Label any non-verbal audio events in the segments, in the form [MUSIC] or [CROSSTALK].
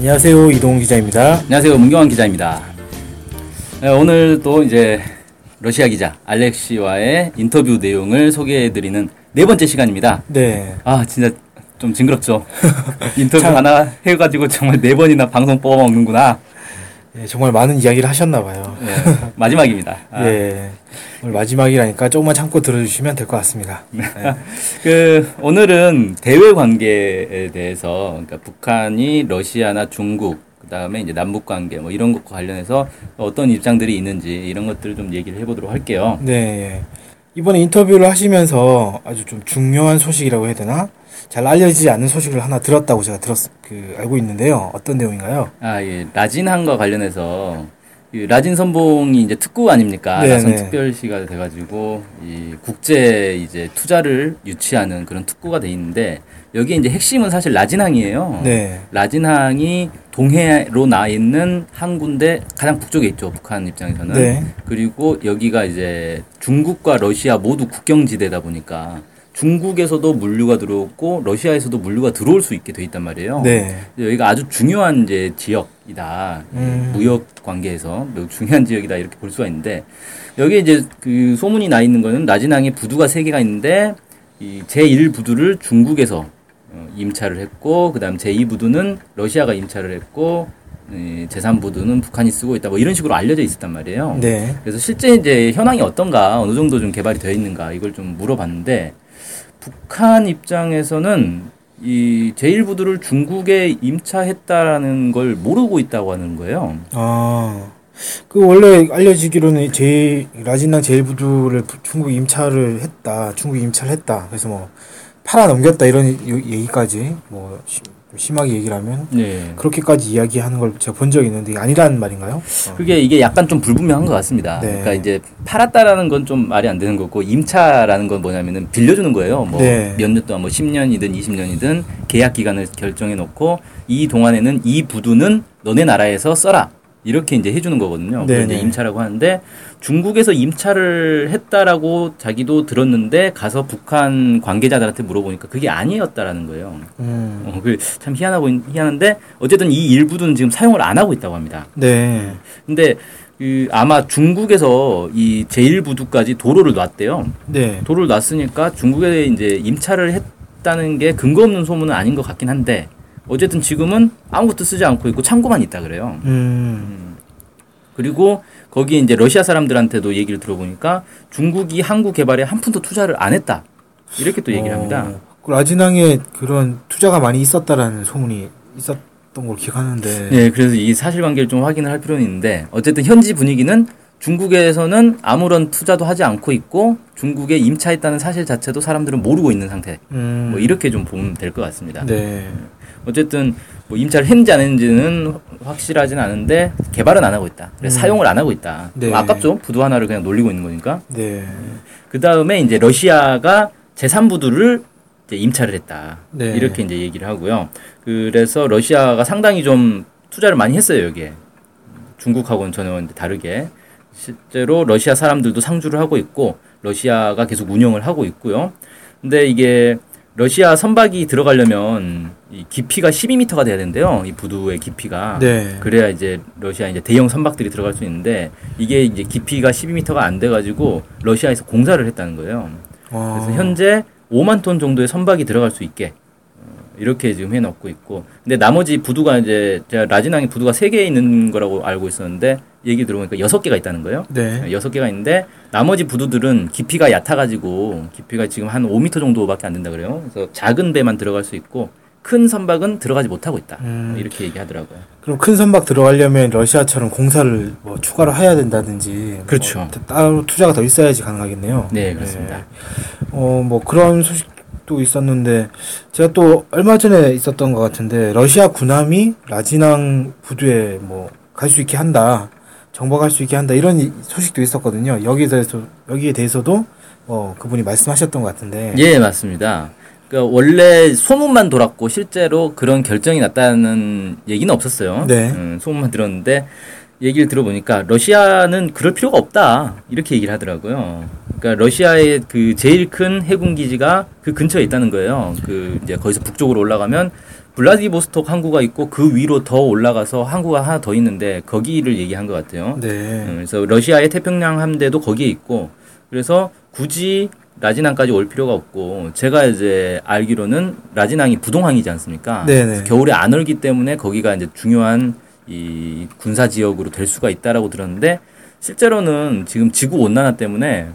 안녕하세요 이동 기자입니다. 안녕하세요 문경환 기자입니다. 네, 오늘 또 이제 러시아 기자 알렉시와의 인터뷰 내용을 소개해드리는 네 번째 시간입니다. 네. 아 진짜 좀 징그럽죠. [LAUGHS] 인터뷰 하나 해가지고 정말 네 번이나 방송 뽑아먹는구나. 네, 정말 많은 이야기를 하셨나 봐요. 네, 마지막입니다. 아. [LAUGHS] 네. 오늘 마지막이라니까 조금만 참고 들어주시면 될 것 같습니다. 네. [LAUGHS] 그 오늘은 대외 관계에 대해서 그러니까 북한이 러시아나 중국 그다음에 이제 남북 관계 뭐 이런 것과 관련해서 어떤 입장들이 있는지 이런 것들을 좀 얘기를 해보도록 할게요. 네. 이번에 인터뷰를 하시면서 아주 좀 중요한 소식이라고 해야 되나? 잘 알려지지 않는 소식을 하나 들었다고 제가 들었 그 알고 있는데요. 어떤 내용인가요? 아, 예. 라진항과 관련해서 그 라진 선봉이 이제 특구 아닙니까? 네네. 나선 특별시가 돼가지고 이 국제 이제 투자를 유치하는 그런 특구가 돼 있는데 여기 이제 핵심은 사실 라진항이에요. 네. 라진항이 동해로 나 있는 항구인데 가장 북쪽에 있죠. 북한 입장에서는. 네. 그리고 여기가 이제 중국과 러시아 모두 국경지대다 보니까 중국에서도 물류가 들어오고 러시아에서도 물류가 들어올 수 있게 돼 있단 말이에요. 네. 여기가 아주 중요한 이제 지역이다. 음. 무역 관계에서 매우 중요한 지역이다 이렇게 볼 수가 있는데 여기 이제 그 소문이 나 있는 거는 라진항에 부두가 세 개가 있는데 이 제1 부두를 중국에서 어, 임차를 했고 그다음 제2 부두는 러시아가 임차를 했고 이 제3 부두는 북한이 쓰고 있다. 뭐 이런 식으로 알려져 있었단 말이에요. 네. 그래서 실제 이제 현황이 어떤가 어느 정도 좀 개발이 되어 있는가 이걸 좀 물어봤는데 북한 입장에서는 이 제1부두를 중국에 임차했다라는 걸 모르고 있다고 하는 거예요. 아. 그 원래 알려지기로는 제 라진당 제일부두를 중국 임차를 했다. 중국 임차를 했다. 그래서 뭐 팔아 넘겼다 이런 얘기까지 뭐 시- 심하게 얘기를 하면 네. 그렇게까지 이야기하는 걸 제가 본 적이 있는데 아니라는 말인가요? 어. 그게 이게 약간 좀 불분명한 것 같습니다. 네. 그러니까 이제 팔았다라는 건 좀 말이 안 되는 거고 임차라는 건 뭐냐면은 빌려주는 거예요. 뭐 네. 몇년 동안 뭐 10년이든 20년이든 계약 기간을 결정해 놓고 이 동안에는 이 부두는 너네 나라에서 써라. 이렇게 이제 해주는 거거든요. 그걸. 이제 임차라고 하는데 중국에서 임차를 했다라고 자기도 들었는데 가서 북한 관계자들한테 물어보니까 그게 아니었다라는 거예요. 음. 어, 그참 희한하고 희한한데 어쨌든 이 일부는 지금 사용을 안 하고 있다고 합니다. 네. 근데 그 아마 중국에서 이 제1부두까지 도로를 놨대요. 네. 도로를 놨으니까 중국에 이제 임차를 했다는 게 근거 없는 소문은 아닌 것 같긴 한데 어쨌든 지금은 아무것도 쓰지 않고 있고 창고만 있다 그래요. 음. 그리고 거기에 이제 러시아 사람들한테도 얘기를 들어보니까 중국이 항구 개발에 한 푼도 투자를 안 했다. 이렇게 또 얘기를 합니다. 어, 그 라진항에 그런 투자가 많이 있었다라는 소문이 있었던 걸 기억하는데. 네, 그래서 이 사실관계를 좀 확인을 할 필요는 있는데 어쨌든 현지 분위기는 중국에서는 아무런 투자도 하지 않고 있고 중국에 임차했다는 사실 자체도 사람들은 모르고 있는 상태. 음. 뭐 이렇게 좀 보면 될 것 같습니다. 네. 어쨌든 뭐 임차를 했는지 안 했는지는 확실하진 않은데 개발은 안 하고 있다. 그래서 음. 사용을 안 하고 있다. 네. 아깝죠. 부두 하나를 그냥 놀리고 있는 거니까. 네. 그 다음에 이제 러시아가 제3부두를 이제 임차를 했다. 네. 이렇게 이제 얘기를 하고요. 그래서 러시아가 상당히 좀 투자를 많이 했어요, 여기에. 중국하고는 전혀 다르게. 실제로 러시아 사람들도 상주를 하고 있고, 러시아가 계속 운영을 하고 있고요. 근데 이게 러시아 선박이 들어가려면 이 깊이가 12m가 돼야 된대요. 이 부두의 깊이가. 네. 그래야 이제 러시아 이제 대형 선박들이 들어갈 수 있는데 이게 이제 깊이가 12m가 안 돼 가지고 러시아에서 공사를 했다는 거예요. 어. 그래서 현재 5만 톤 정도의 선박이 들어갈 수 있게 어, 이렇게 지금 해놓고 있고 근데 나머지 부두가 이제 제가 라진항에 부두가 3개 있는 거라고 알고 있었는데 얘기 들어보니까 6개가 있다는 거예요. 네. 여섯 개가 있는데 나머지 부두들은 깊이가 얕아가지고 깊이가 지금 한 5m 정도밖에 안 된다 그래요. 그래서 작은 배만 들어갈 수 있고 큰 선박은 들어가지 못하고 있다. 음. 이렇게 얘기하더라고요. 그럼 큰 선박 들어가려면 러시아처럼 공사를 뭐 추가로 해야 된다든지 그렇죠. 뭐 따로 투자가 더 있어야지 가능하겠네요. 네, 그렇습니다. 어, 뭐 그런 소식도 있었는데 제가 또 얼마 전에 있었던 것 같은데 러시아 군함이 라진항 부두에 뭐 갈 수 있게 한다. 정박할 수 있게 한다. 이런 이- 소식도 있었거든요. 여기에 대해서 여기에 대해서도 어, 그분이 말씀하셨던 것 같은데. 예, 맞습니다. 그러니까 원래 소문만 돌았고 실제로 그런 결정이 났다는 얘기는 없었어요. 네. 음, 소문만 들었는데 얘기를 들어보니까 러시아는 그럴 필요가 없다 이렇게 얘기를 하더라고요. 그러니까 러시아의 그 제일 큰 해군 기지가 그 근처에 있다는 거예요. 그 이제 거기서 북쪽으로 올라가면 블라디보스톡 항구가 있고 그 위로 더 올라가서 항구가 하나 더 있는데 거기를 얘기한 것 같아요. 네. 음, 그래서 러시아의 태평양 함대도 거기에 있고 그래서 굳이 라진항까지 올 필요가 없고 제가 이제 알기로는 라진항이 부동항이지 않습니까? 네네. 그래서 겨울에 안 얼기 때문에 거기가 이제 중요한 이 군사 지역으로 될 수가 있다라고 들었는데 실제로는 지금 지구 온난화 때문에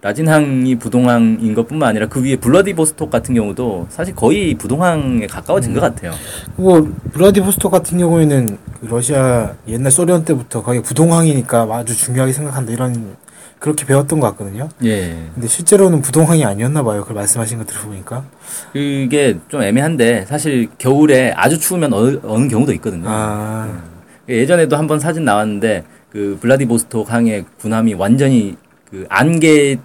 라진항이 부동항인 것뿐만 아니라 그 위에 블라디보스톡 같은 경우도 사실 거의 부동항에 가까워진 것 같아요. 그리고 블라디보스토크 같은 경우에는 그 러시아 옛날 소련 때부터 거기 부동항이니까 아주 중요하게 생각한다 이런 그렇게 배웠던 것 같거든요. 예. 근데 실제로는 부동항이 아니었나 봐요. 그걸 말씀하신 거 들어보니까. 그게 좀 애매한데 사실 겨울에 아주 추우면 어, 어느 경우도 있거든요. 아, 예전에도 한번 사진 나왔는데 그 블라디보스톡 항의 군함이 완전히 그 안개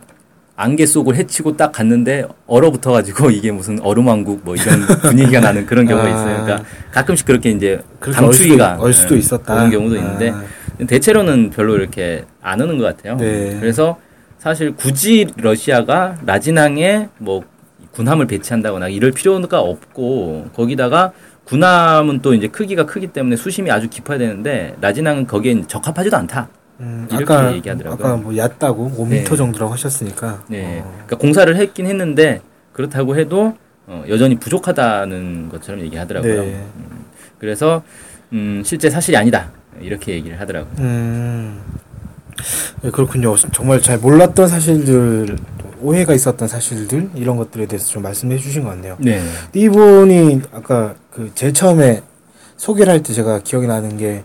안개 속을 헤치고 딱 갔는데 얼어붙어 가지고 이게 무슨 얼음왕국 뭐 이런 [LAUGHS] 분위기가 나는 그런 경우가 아. 있어요. 그러니까 가끔씩 그렇게 이제 그렇게 얼 강추위가 수도- 얼 수도 예, 있었다. 오는 경우도 있는데 아. 대체로는 별로 이렇게 안 오는 것 같아요. 네. 그래서 사실 굳이 러시아가 라진항에 뭐 군함을 배치한다거나 이럴 필요가 없고 거기다가 군함은 또 이제 크기가 크기 때문에 수심이 아주 깊어야 되는데 라진항은 거기에 적합하지도 않다. 음, 이렇게 아까 얘기하더라고요. 아까 뭐 얕다고 5m 네. 정도라고 하셨으니까. 네. 어. 그러니까 공사를 했긴 했는데 그렇다고 해도 어, 여전히 부족하다는 것처럼 얘기하더라고요. 네. 그래서 음, 실제 사실이 아니다 이렇게 얘기를 하더라고요. 음. 네, 그렇군요. 정말 잘 몰랐던 사실들, 오해가 있었던 사실들 이런 것들에 대해서 좀 말씀해 주신 것 같네요. 네. 이분이 아까 그 제일 처음에 소개를 할 때 제가 기억이 나는 게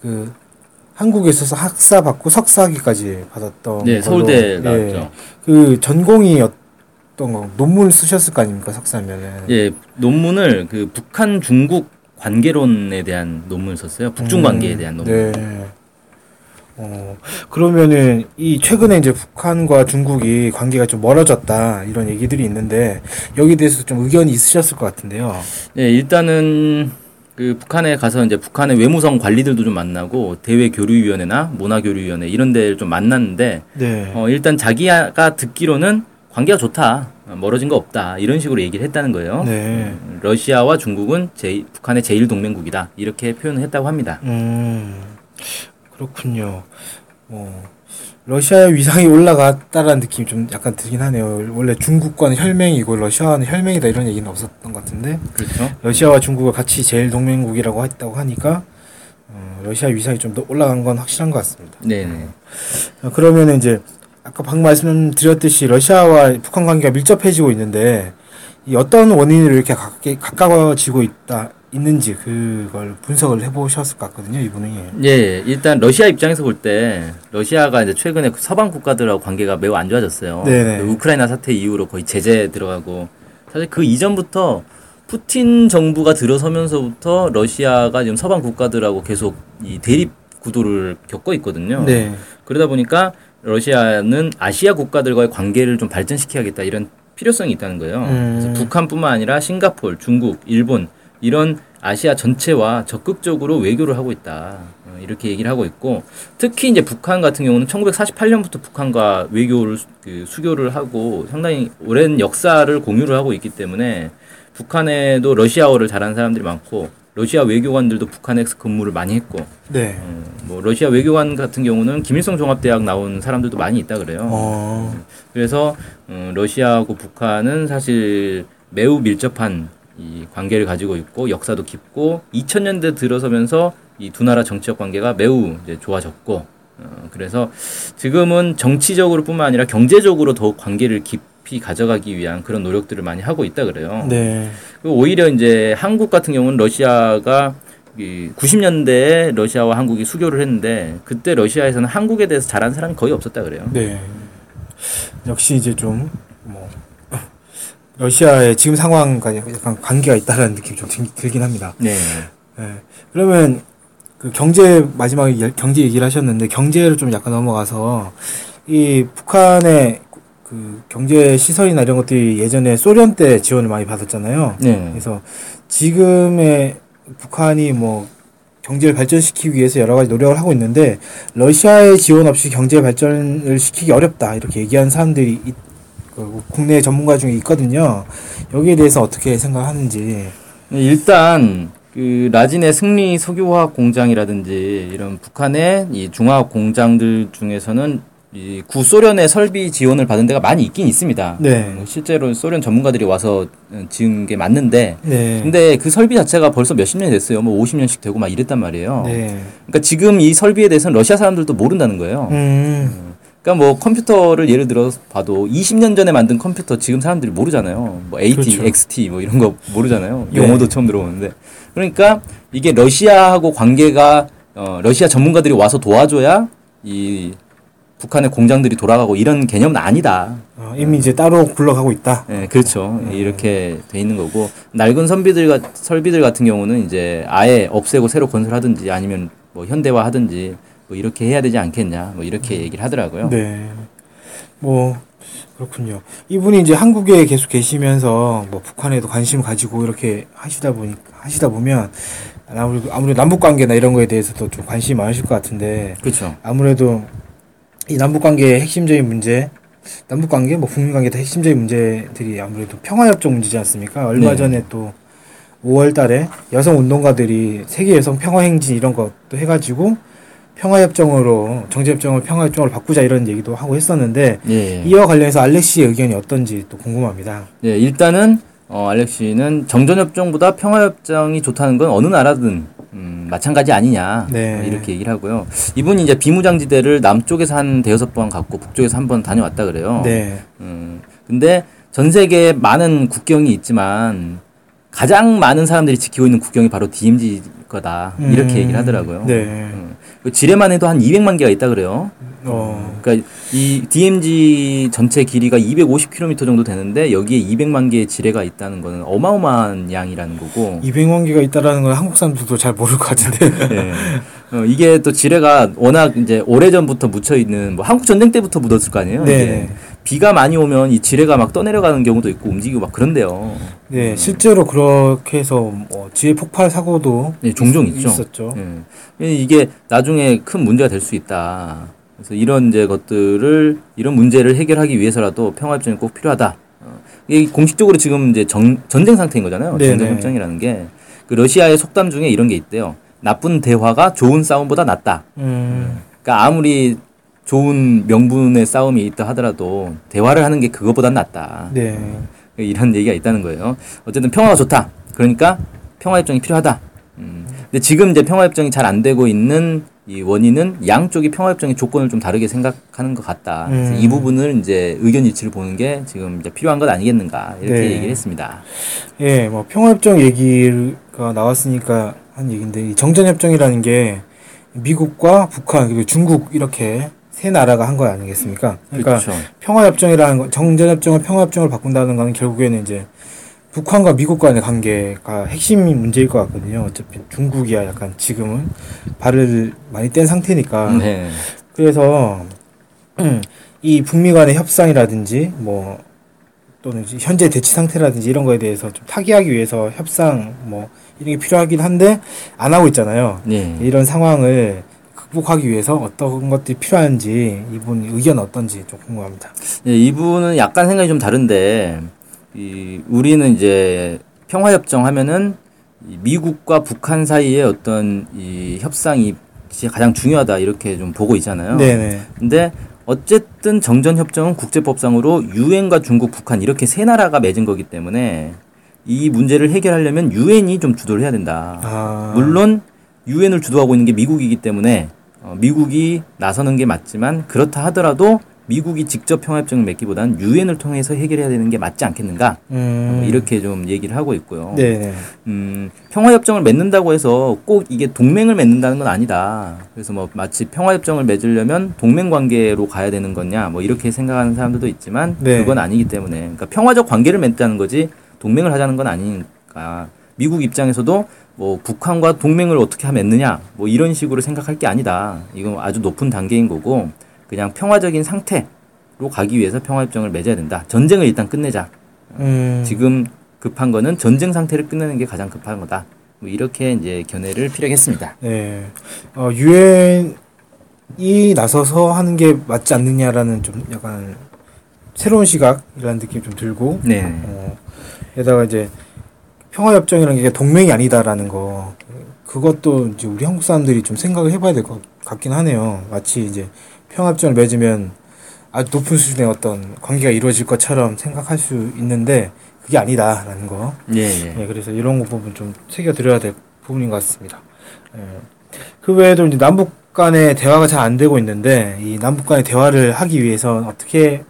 그 한국에 있어서 학사 받고 석사학위까지 받았던 네, 서울대 예, 나왔죠. 그 전공이 어떤 거 논문을 쓰셨을 거 아닙니까 석사면은. 예, 논문을 그 북한 중국 관계론에 대한 논문을 썼어요. 북중 관계에 대한 논문. 네. 어, 그러면은 이 최근에 이제 북한과 중국이 관계가 좀 멀어졌다 이런 얘기들이 있는데 여기에 대해서 좀 의견이 있으셨을 것 같은데요. 예, 일단은 그 북한에 가서 이제 북한의 외무성 관리들도 좀 만나고 대외 교류위원회나 문화 교류위원회 이런 데를 좀 만났는데 네. 어, 일단 자기가 듣기로는 관계가 좋다. 어, 멀어진 거 없다. 이런 식으로 얘기를 했다는 거예요. 네. 음, 러시아와 중국은 제, 북한의 제1 동맹국이다. 이렇게 표현을 했다고 합니다. 음, 그렇군요. 어, 러시아의 위상이 올라갔다라는 느낌이 좀 약간 들긴 하네요. 원래 중국과는 혈맹이고 러시아와는 혈맹이다 이런 얘기는 없었던 것 같은데 그렇죠. 러시아와 중국을 같이 제일 동맹국이라고 했다고 하니까 어, 러시아 위상이 좀 더 올라간 건 확실한 것 같습니다. 네네. 어, 그러면 이제 아까 방금 말씀드렸듯이 러시아와 북한 관계가 밀접해지고 있는데 이 어떤 원인으로 이렇게 가깝게, 가까워지고 있다 있는지 그걸 분석을 해보셨을 것 같거든요 이분이. 예, 일단 러시아 입장에서 볼 때 러시아가 이제 최근에 서방 국가들하고 관계가 매우 안 좋아졌어요. 네네. 그 우크라이나 사태 이후로 거의 제재 들어가고 사실 그 이전부터 푸틴 정부가 들어서면서부터 러시아가 지금 서방 국가들하고 계속 이 대립 구도를 겪고 있거든요. 네. 그러다 보니까 러시아는 아시아 국가들과의 관계를 좀 발전시켜야겠다 이런 필요성이 있다는 거예요. 음. 그래서 북한뿐만 아니라 싱가폴, 중국, 일본 이런 아시아 전체와 적극적으로 외교를 하고 있다. 어, 이렇게 얘기를 하고 있고 특히 이제 북한 같은 경우는 1948년부터 북한과 외교를 수- 그 수교를 하고 상당히 오랜 역사를 공유를 하고 있기 때문에 북한에도 러시아어를 잘하는 사람들이 많고 러시아 외교관들도 북한에서 근무를 많이 했고 네. 어, 뭐 러시아 외교관 같은 경우는 김일성 종합대학 나온 사람들도 많이 있다 그래요. 어. 그래서 어, 러시아하고 북한은 사실 매우 밀접한 이 관계를 가지고 있고 역사도 깊고 2000년대 들어서면서 이 두 나라 정치적 관계가 매우 이제 좋아졌고 어, 그래서 지금은 정치적으로뿐만 아니라 경제적으로 더욱 관계를 깊 이 가져가기 위한 그런 노력들을 많이 하고 있다 그래요. 네. 오히려 이제 한국 같은 경우는 러시아가 이 90년대에 러시아와 한국이 수교를 했는데 그때 러시아에서는 한국에 대해서 잘하는 사람이 거의 없었다 그래요. 네. 역시 이제 좀 뭐 [LAUGHS] 러시아의 지금 상황과 약간 관계가 있다라는 느낌이 좀 들, 들긴 합니다. 네. 네. 그러면 그 경제 마지막에 예- 경제 얘기를 하셨는데 경제를 좀 약간 넘어가서 이 북한의 그 경제 시설이나 이런 것들이 예전에 소련 때 지원을 많이 받았잖아요. 네. 그래서 지금의 북한이 뭐 경제를 발전시키기 위해서 여러 가지 노력을 하고 있는데 러시아의 지원 없이 경제 발전을 시키기 어렵다 이렇게 얘기하는 사람들이 있- 그 국내 전문가 중에 있거든요. 여기에 대해서 어떻게 생각하는지. 네, 일단 그 라진의 승리 석유화학 공장이라든지 이런 북한의 이 중화학 공장들 중에서는 이 구소련의 설비 지원을 받은 데가 많이 있긴 있습니다. 네. 뭐 실제로 소련 전문가들이 와서 어, 지은 게 맞는데 네. 근데 그 설비 자체가 벌써 몇십 년이 됐어요. 뭐 50년씩 되고 막 이랬단 말이에요. 네. 그러니까 지금 이 설비에 대해서는 러시아 사람들도 모른다는 거예요. 음. 그러니까 뭐 컴퓨터를 예를 들어 봐도 20년 전에 만든 컴퓨터 지금 사람들이 모르잖아요. 뭐 AT, 그렇죠. XT 뭐 이런 거 모르잖아요. 네. 용어도 처음 들어보는데. 그러니까 이게 러시아하고 관계가 어 러시아 전문가들이 와서 도와줘야 이 북한의 공장들이 돌아가고 이런 개념은 아니다. 어, 이미 이제 따로 굴러가고 있다. 예, 그렇죠. 이렇게 돼 있는 거고 낡은 선비들 같- 설비들 같은 경우는 이제 아예 없애고 새로 건설하든지 아니면 뭐 현대화하든지 뭐 이렇게 해야 되지 않겠냐. 뭐 이렇게 얘기를 하더라고요. 네. 뭐 그렇군요. 이분이 이제 한국에 계속 계시면서 뭐 북한에도 관심 가지고 이렇게 하시다 보니 하시다 보면 아무래도 남북 관계나 이런 거에 대해서도 좀 관심이 많으실 것 같은데 그렇죠. 아무래도 이 남북 관계의 핵심적인 문제, 남북 관계, 뭐 북미 관계 의 핵심적인 문제들이 아무래도 평화협정 문제지 않습니까? 얼마 네. 전에 또 5월 달에 여성 운동가들이 세계 여성 평화 행진 이런 것도 해가지고 평화협정으로 정제협정을 평화협정으로 바꾸자 이런 얘기도 하고 했었는데 예. 이와 관련해서 알렉시의 의견이 어떤지 또 궁금합니다. 예, 일단은 어, 알렉시는 정전협정보다 평화협정이 좋다는 건 어느 나라든 음, 마찬가지 아니냐 네. 뭐 이렇게 얘기를 하고요. 이분이 이제 비무장지대를 남쪽에서 한 대여섯 번 갔고 북쪽에서 한 번 다녀왔다 그래요. 네, 음, 근데 전 세계에 많은 국경이 있지만 가장 많은 사람들이 지키고 있는 국경이 바로 DMZ 거다 이렇게 음, 얘기를 하더라고요. 네. 음, 그 지뢰만 해도 한 200만 개가 있다 그래요. 어, 그러니까 이 DMZ 전체 길이가 250km 정도 되는데 여기에 200만 개의 지뢰가 있다는 거는 어마어마한 양이라는 거고 200만 개가 있다라는 건 한국 사람들도 잘 모를 것 같은데. 예. [LAUGHS] 어, 이게 또 지뢰가 워낙 이제 오래전부터 묻혀 있는 뭐 한국 전쟁 때부터 묻었을 거 아니에요. 네. 비가 많이 오면 이 지뢰가 막 떠내려가는 경우도 있고 움직이고 막 그런데요. 네, 실제로 그렇게 해서 뭐 지뢰 폭발 사고도 네, 종종 있- 있죠. 있었죠. 예. 이게 나중에 큰 문제가 될 수 있다. 그래서 이런 이제 것들을 이런 문제를 해결하기 위해서라도 평화협정이 꼭 필요하다. 어, 이게 공식적으로 지금 이제 정, 전쟁 상태인 거잖아요. 네네. 전쟁협정이라는 게 그 러시아의 속담 중에 이런 게 있대요. 나쁜 대화가 좋은 싸움보다 낫다. 음, 그러니까 아무리 좋은 명분의 싸움이 있다 하더라도 대화를 하는 게 그거보다 낫다. 네. 이런 얘기가 있다는 거예요. 어쨌든 평화가 좋다. 그러니까 평화협정이 필요하다. 음. 근데 지금 이제 평화협정이 잘 안 되고 있는 이 원인은 양쪽이 평화협정의 조건을 좀 다르게 생각하는 것 같다. 그래서 음. 이 부분을 이제 의견 일치를 보는 게 지금 이제 필요한 것 아니겠는가 이렇게 네. 얘기를 했습니다. 예, 뭐 평화협정 얘기가 나왔으니까 한 얘기인데 이 정전협정이라는 게 미국과 북한 그리고 중국 이렇게 세 나라가 한 거 아니겠습니까? 그러니까 그렇죠. 평화협정이라는 거, 정전협정을 평화협정을 바꾼다는 거는 결국에는 이제 북한과 미국 간의 관계가 핵심 문제일 것 같거든요. 어차피 중국이야 약간 지금은 발을 많이 뗀 상태니까. 네. 그래서 이 북미 간의 협상이라든지 뭐 또는 현재 대치 상태라든지 이런 거에 대해서 좀 타개하기 위해서 협상 뭐 이런 게 필요하긴 한데 안 하고 있잖아요. 네. 이런 상황을 극복하기 위해서 어떤 것들이 필요한지 이분 의견 어떤지 좀 궁금합니다. 예, 이분은 약간 생각이 좀 다른데 이 우리는 이제 평화협정 하면은 이 미국과 북한 사이의 어떤 이 협상이 가장 중요하다 이렇게 좀 보고 있잖아요. 네네. 근데 어쨌든 정전협정은 국제법상으로 유엔과 중국, 북한 이렇게 세 나라가 맺은 거기 때문에 이 문제를 해결하려면 유엔이 좀 주도를 해야 된다. 아 물론 유엔을 주도하고 있는 게 미국이기 때문에 어, 미국이 나서는 게 맞지만 그렇다 하더라도 미국이 직접 평화협정을 맺기보다는 유엔을 통해서 해결해야 되는 게 맞지 않겠는가 음. 어, 이렇게 좀 얘기를 하고 있고요. 네네. 음, 평화협정을 맺는다고 해서 꼭 이게 동맹을 맺는다는 건 아니다. 그래서 뭐 마치 평화협정을 맺으려면 동맹 관계로 가야 되는 거냐, 뭐 이렇게 생각하는 사람들도 있지만 네. 그건 아니기 때문에, 그러니까 평화적 관계를 맺자는 거지 동맹을 하자는 건 아니니까 미국 입장에서도 뭐 북한과 동맹을 어떻게 하면 맺느냐 뭐 이런 식으로 생각할 게 아니다. 이건 아주 높은 단계인 거고 그냥 평화적인 상태로 가기 위해서 평화협정을 맺어야 된다. 전쟁을 일단 끝내자. 음. 지금 급한 거는 전쟁 상태를 끝내는 게 가장 급한 거다. 뭐 이렇게 이제 견해를 피력했습니다. 네. 어, 유엔이 나서서 하는 게 맞지 않느냐라는 좀 약간 새로운 시각이라는 느낌이 좀 들고, 네. 어, 게다가 이제 평화협정이라는 게 동맹이 아니다라는 거, 그것도 이제 우리 한국 사람들이 좀 생각을 해봐야 될 것 같긴 하네요. 마치 이제 평화협정을 맺으면 아주 높은 수준의 어떤 관계가 이루어질 것처럼 생각할 수 있는데, 그게 아니다라는 거. 예, 예. 네, 그래서 이런 거 부분 좀 새겨드려야 될 부분인 것 같습니다. 예. 그 외에도 이제 남북 간의 대화가 잘 안 되고 있는데, 이 남북 간의 대화를 하기 위해서 어떻게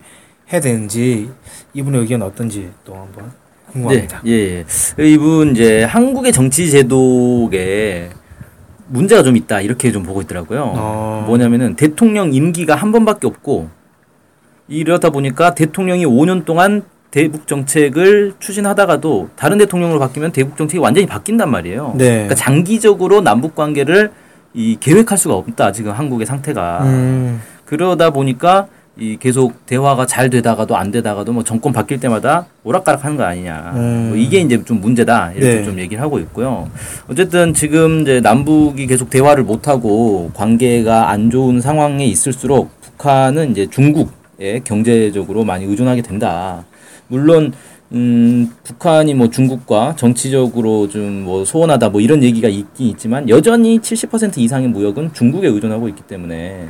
해야 되는지, 이분의 의견 어떤지 또 한번 궁금합니다. 네, 예, 예. 이분 이제 한국의 정치 제도에 문제가 좀 있다 이렇게 좀 보고 있더라고요. 어. 뭐냐면은 대통령 임기가 한 번밖에 없고 이러다 보니까 대통령이 5년 동안 대북 정책을 추진하다가도 다른 대통령으로 바뀌면 대북 정책이 완전히 바뀐단 말이에요. 네. 그러니까 장기적으로 남북 관계를 이 계획할 수가 없다 지금 한국의 상태가. 음, 그러다 보니까 이 계속 대화가 잘 되다가도 안 되다가도 뭐 정권 바뀔 때마다 오락가락 하는 거 아니냐. 음. 뭐 이게 이제 좀 문제다. 이렇게 네. 좀 얘기를 하고 있고요. 어쨌든 지금 이제 남북이 계속 대화를 못 하고 관계가 안 좋은 상황에 있을수록 북한은 이제 중국에 경제적으로 많이 의존하게 된다. 물론 음, 북한이 뭐 중국과 정치적으로 좀 뭐 소원하다 뭐 이런 얘기가 있긴 있지만 여전히 70% 이상의 무역은 중국에 의존하고 있기 때문에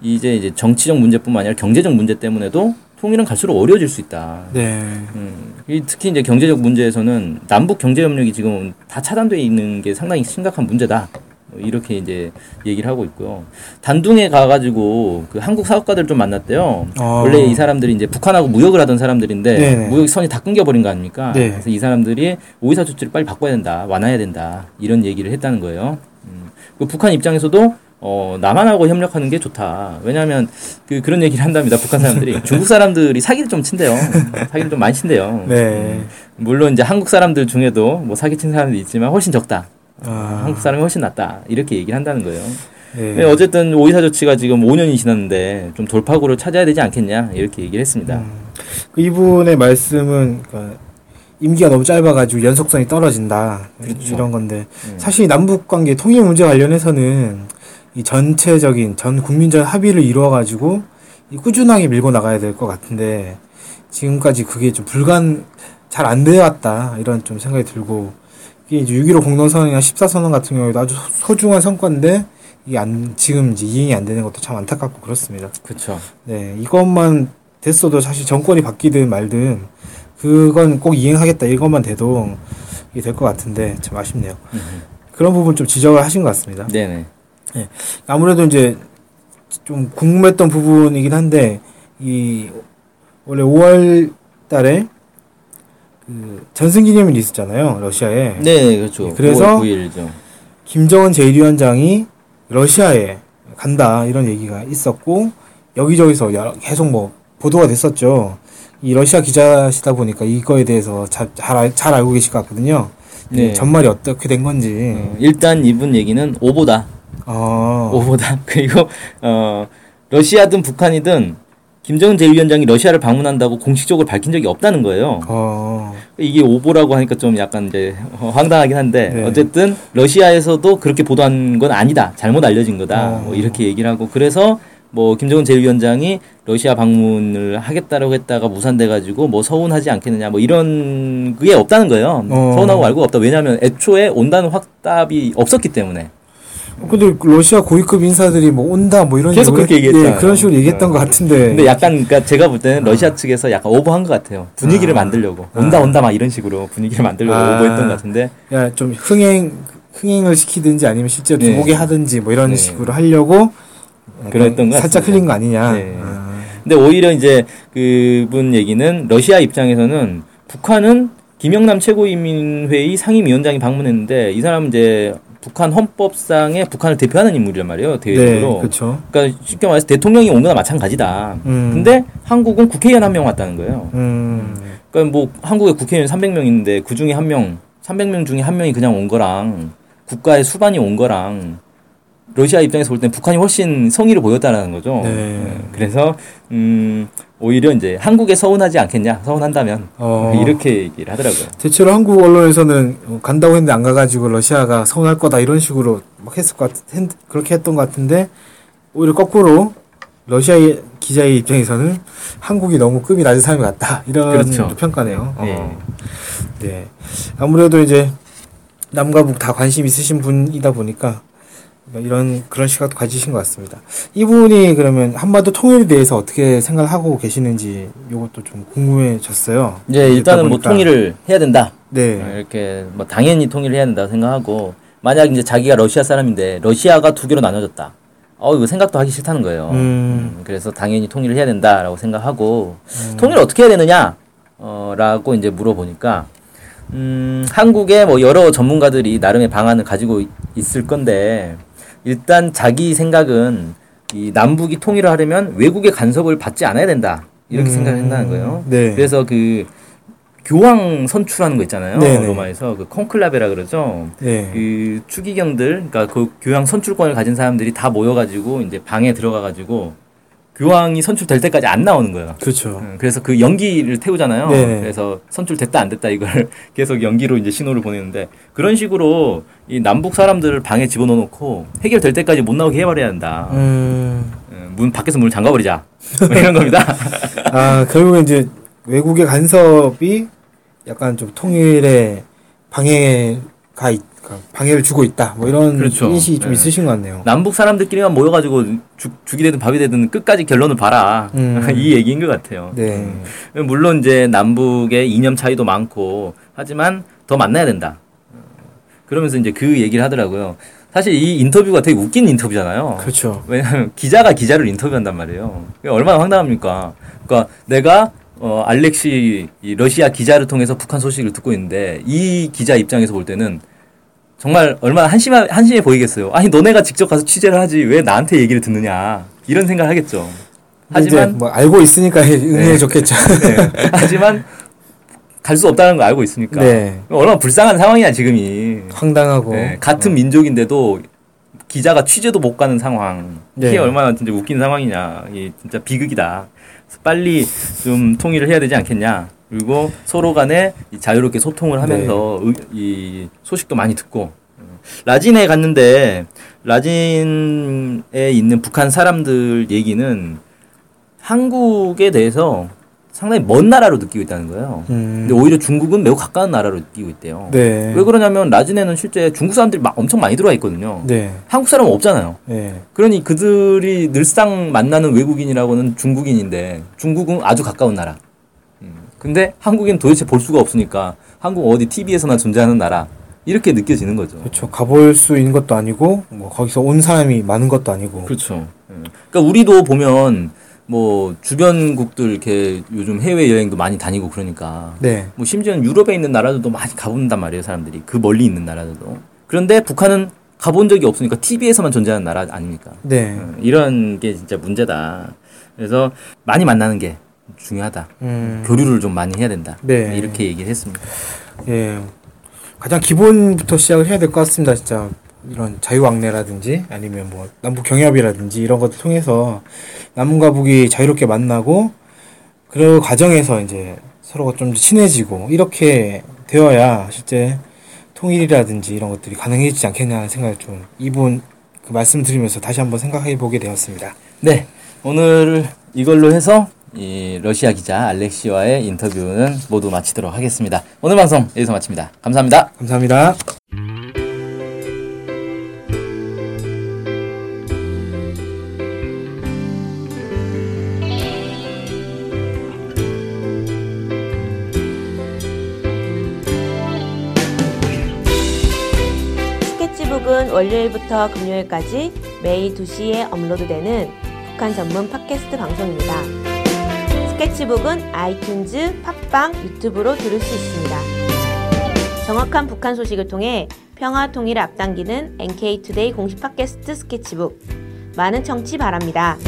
이제 이제 정치적 문제뿐만 아니라 경제적 문제 때문에도 통일은 갈수록 어려워질 수 있다. 네. 음, 이 특히 이제 경제적 문제에서는 남북 경제 협력이 지금 다 차단돼 있는 게 상당히 심각한 문제다. 뭐 이렇게 이제 얘기를 하고 있고요. 단둥에 가가지고 그 한국 사업가들 좀 만났대요. 어. 원래 이 사람들이 이제 북한하고 무역을 하던 사람들인데 네네. 무역 선이 다 끊겨버린 거 아닙니까? 네. 그래서 이 사람들이 오이사 조치를 빨리 바꿔야 된다, 완화해야 된다 이런 얘기를 했다는 거예요. 음, 그 북한 입장에서도 어, 남한하고 협력하는 게 좋다. 왜냐하면 그 그런 얘기를 한답니다. 북한 사람들이 [LAUGHS] 중국 사람들이 사기를 좀 친대요. 사기를 좀 많이 친대요. 네. 물론 이제 한국 사람들 중에도 뭐 사기 친 사람들이 있지만 훨씬 적다. 아, 한국 사람이 훨씬 낫다. 이렇게 얘기를 한다는 거예요. 네. 네, 어쨌든 오이사 조치가 지금 5년이 지났는데 좀 돌파구를 찾아야 되지 않겠냐 이렇게 얘기를 했습니다. 그 이분의 말씀은 그러니까 임기가 너무 짧아가지고 연속성이 떨어진다 그렇죠. 이런 건데 음. 사실 남북 관계 통일 문제 관련해서는 이 전체적인 전 국민적 합의를 이루어 가지고 이 꾸준하게 밀고 나가야 될 것 같은데 지금까지 그게 좀 불간 잘 안 되었다 이런 좀 생각이 들고 이게 이제 6.15 공동선언이나 14선언 같은 경우에도 아주 소- 소중한 성과인데 이게 안 지금 이제 이행이 안 되는 것도 참 안타깝고 그렇습니다. 그렇죠. 네, 이것만 됐어도 사실 정권이 바뀌든 말든 그건 꼭 이행하겠다 이것만 돼도 이게 될 것 같은데 참 아쉽네요. 그런 부분 좀 지적을 하신 것 같습니다. 네네. 아무래도 이제 좀 궁금했던 부분이긴 한데 이 원래 5월 달에 그 전승기념일이 있었잖아요 러시아에 네, 그렇죠. 그래서 5월 9일이죠. 김정은 제1위원장이 러시아에 간다 이런 얘기가 있었고 여기저기서 여러- 계속 뭐 보도가 됐었죠. 이 러시아 기자시다 보니까 이거에 대해서 잘, 잘, 알- 잘 알고 계실 것 같거든요. 네. 전말이 어떻게 된 건지. 어, 일단 이분 얘기는 오보다. 어, 오보다. [LAUGHS] 그리고 어 러시아든 북한이든 김정은 제1위원장이 러시아를 방문한다고 공식적으로 밝힌 적이 없다는 거예요. 어, 이게 오보라고 하니까 좀 약간 이제 어, 황당하긴 한데 네. 어쨌든 러시아에서도 그렇게 보도한 건 아니다. 잘못 알려진 거다. 어. 뭐 이렇게 얘기를 하고 그래서 뭐 김정은 제1위원장이 러시아 방문을 하겠다라고 했다가 무산돼 가지고 뭐 서운하지 않겠느냐 뭐 이런 그게 없다는 거예요. 어. 서운하고 알고 없다. 왜냐하면 애초에 온다는 확답이 없었기 때문에. 근데 러시아 고위급 인사들이 뭐 온다 뭐 이런 계속 식으로 그렇게 했- 얘기했잖아요. 예, 그런 식으로 얘기했던 것 같은데. 근데 약간 그러니까 제가 볼 때는 러시아 측에서 약간 오버한 것 같아요. 분위기를 아. 만들려고 온다 온다 막 이런 식으로 분위기를 만들려고 아. 오버했던 것 같은데 야, 좀 흥행, 흥행을 시키든지 아니면 실제로 네. 들어오게 하든지 뭐 이런 네. 식으로 하려고 그랬던 것 살짝 같습니다. 흘린 거 아니냐. 네. 아. 근데 오히려 이제 그분 얘기는 러시아 입장에서는 북한은 김영남 최고인민회의 상임위원장이 방문했는데 이 사람은 이제 북한 헌법상에 북한을 대표하는 인물이란 말이에요 네, 대외적으로. 그렇죠. 그러니까 쉽게 말해서 대통령이 온 거나 마찬가지다. 음. 근데 한국은 국회의원 한 명 왔다는 거예요. 음, 그러니까 뭐 한국에 국회의원 300명 있는데 그 중에 한 명, 300명 중에 한 명이 그냥 온 거랑 국가의 수반이 온 거랑 러시아 입장에서 볼땐 북한이 훨씬 성의를 보였다는 거죠. 네. 예, 그래서 음, 오히려 이제 한국에 서운하지 않겠냐? 서운한다면 어. [LAUGHS] 이렇게 얘기를 하더라고요. 대체로 한국 언론에서는 간다고 했는데 안 가가지고 러시아가 서운할 거다 이런 식으로 막 했을 것 같, 했, 그렇게 했던 것 같은데 오히려 거꾸로 러시아의 기자의 입장에서는 한국이 너무 급이 낮은 사람이 같다 이런 그렇죠. 평가네요. 네. 어. 네. 아무래도 이제 남과 북 다 관심 있으신 분이다 보니까 이런 그런 시각도 가지신 것 같습니다. 이분이 그러면 한반도 통일에 대해서 어떻게 생각을 하고 계시는지 이것도 좀 궁금해졌어요. 이제 듣다 일단은 뭐. 통일을 해야 된다. 네. 어, 이렇게 뭐 당연히 통일을 해야 된다고 생각하고 만약 이제 자기가 러시아 사람인데 러시아가 두 개로 나눠졌다. 어 이거 생각도 하기 싫다는 거예요. 음. 음, 그래서 당연히 통일을 해야 된다라고 생각하고 통일을 어떻게 해야 되느냐? 어, 라고 이제 물어보니까 음, 한국의 뭐 여러 전문가들이 나름의 방안을 가지고 있- 있을 건데 일단 자기 생각은 이 남북이 통일을 하려면 외국의 간섭을 받지 않아야 된다. 이렇게 음, 생각을 한다는 거예요. 네. 그래서 그 교황 선출하는 거 있잖아요. 네네. 로마에서 그 콘클라베라 그러죠. 네. 그 추기경들, 그러니까 그 교황 선출권을 가진 사람들이 다 모여가지고 이제 방에 들어가가지고 교황이 선출될 때까지 안 나오는 거예요. 그렇죠. 음, 그래서 그 연기를 태우잖아요. 네네. 그래서 선출됐다 안 됐다 이걸 [LAUGHS] 계속 연기로 이제 신호를 보내는데 그런 식으로 이 남북 사람들을 방에 집어넣어 놓고 해결될 때까지 못 나오게 해버려야 한다. 음. 음, 문 밖에서 문을 잠가버리자. 뭐 이런 겁니다. [LAUGHS] 아, 결국은 이제 외국의 간섭이 약간 좀 통일에 방해가 있, 그러니까 방해를 주고 있다. 뭐 이런 그렇죠. 인식이 좀 네. 있으신 것 같네요. 남북 사람들끼리만 모여가지고 죽, 죽이 되든 밥이 되든 끝까지 결론을 봐라. 음. [LAUGHS] 이 얘기인 것 같아요. 네. 음. 물론 이제 남북의 이념 차이도 많고 하지만 더 만나야 된다. 그러면서 이제 그 얘기를 하더라고요. 사실 이 인터뷰가 되게 웃긴 인터뷰잖아요. 그렇죠. 왜냐하면 기자가 기자를 인터뷰한단 말이에요. 얼마나 황당합니까? 그러니까 내가 어, 알렉시 이 러시아 기자를 통해서 북한 소식을 듣고 있는데 이 기자 입장에서 볼 때는 정말 얼마나 한심해, 한심해 보이겠어요. 아니 너네가 직접 가서 취재를 하지 왜 나한테 얘기를 듣느냐 이런 생각을 하겠죠. 하지만 뭐 알고 있으니까 [LAUGHS] 응해 좋겠죠. 네. 하지만 갈 수 없다는 걸 알고 있으니까 네. 얼마나 불쌍한 상황이야 지금이. 황당하고 네, 같은 민족인데도 기자가 취재도 못 가는 상황. 네. 이게 얼마나 진짜 웃긴 상황이냐. 이게 진짜 비극이다. 빨리 좀 통일을 해야 되지 않겠냐. 그리고 서로 간에 이 자유롭게 소통을 하면서 네. 의- 이 소식도 많이 듣고. 음, 라진에 갔는데 라진에 있는 북한 사람들 얘기는 한국에 대해서 상당히 먼 나라로 느끼고 있다는 거예요. 음. 근데 오히려 중국은 매우 가까운 나라로 느끼고 있대요. 네. 왜 그러냐면 라진에는 실제 중국 사람들이 막 엄청 많이 들어와 있거든요. 네. 한국 사람은 없잖아요. 네. 그러니 그들이 늘상 만나는 외국인이라고는 중국인인데 중국은 아주 가까운 나라. 음, 근데 한국인 도대체 볼 수가 없으니까 한국 어디 TV에서나 존재하는 나라 이렇게 느껴지는 거죠. 그렇죠. 가볼 수 있는 것도 아니고 뭐 거기서 온 사람이 많은 것도 아니고. 그렇죠. 예. 그러니까 우리도 보면 뭐 주변국들 이렇게 요즘 해외 여행도 많이 다니고 그러니까 네. 뭐 심지어는 유럽에 있는 나라들도 많이 가본단 말이에요 사람들이 그 멀리 있는 나라들도 그런데 북한은 가본 적이 없으니까 TV에서만 존재하는 나라 아닙니까? 네. 어, 이런 게 진짜 문제다. 그래서 많이 만나는 게 중요하다. 음. 교류를 좀 많이 해야 된다. 네. 이렇게 얘기를 했습니다. 예. 가장 기본부터 시작을 해야 될 것 같습니다. 진짜 이런 자유왕래라든지 아니면 뭐 남북 경협이라든지 이런 것들 통해서 남과 북이 자유롭게 만나고 그 과정에서 이제 서로가 좀 친해지고 이렇게 되어야 실제 통일이라든지 이런 것들이 가능해지지 않겠냐는 생각을 좀 이분 그 말씀 드리면서 다시 한번 생각해 보게 되었습니다. 네. 오늘 이걸로 해서 이 러시아 기자 알렉시와의 인터뷰는 모두 마치도록 하겠습니다. 오늘 방송 여기서 마칩니다. 감사합니다. 감사합니다. 스케치북은 월요일부터 금요일까지 매일 2시에 업로드되는 북한 전문 팟캐스트 방송입니다. 스케치북은 아이튠즈, 팟빵, 유튜브로 들을 수 있습니다. 정확한 북한 소식을 통해 평화 통일을 앞당기는 NK투데이 공식 팟캐스트 스케치북. 많은 청취 바랍니다.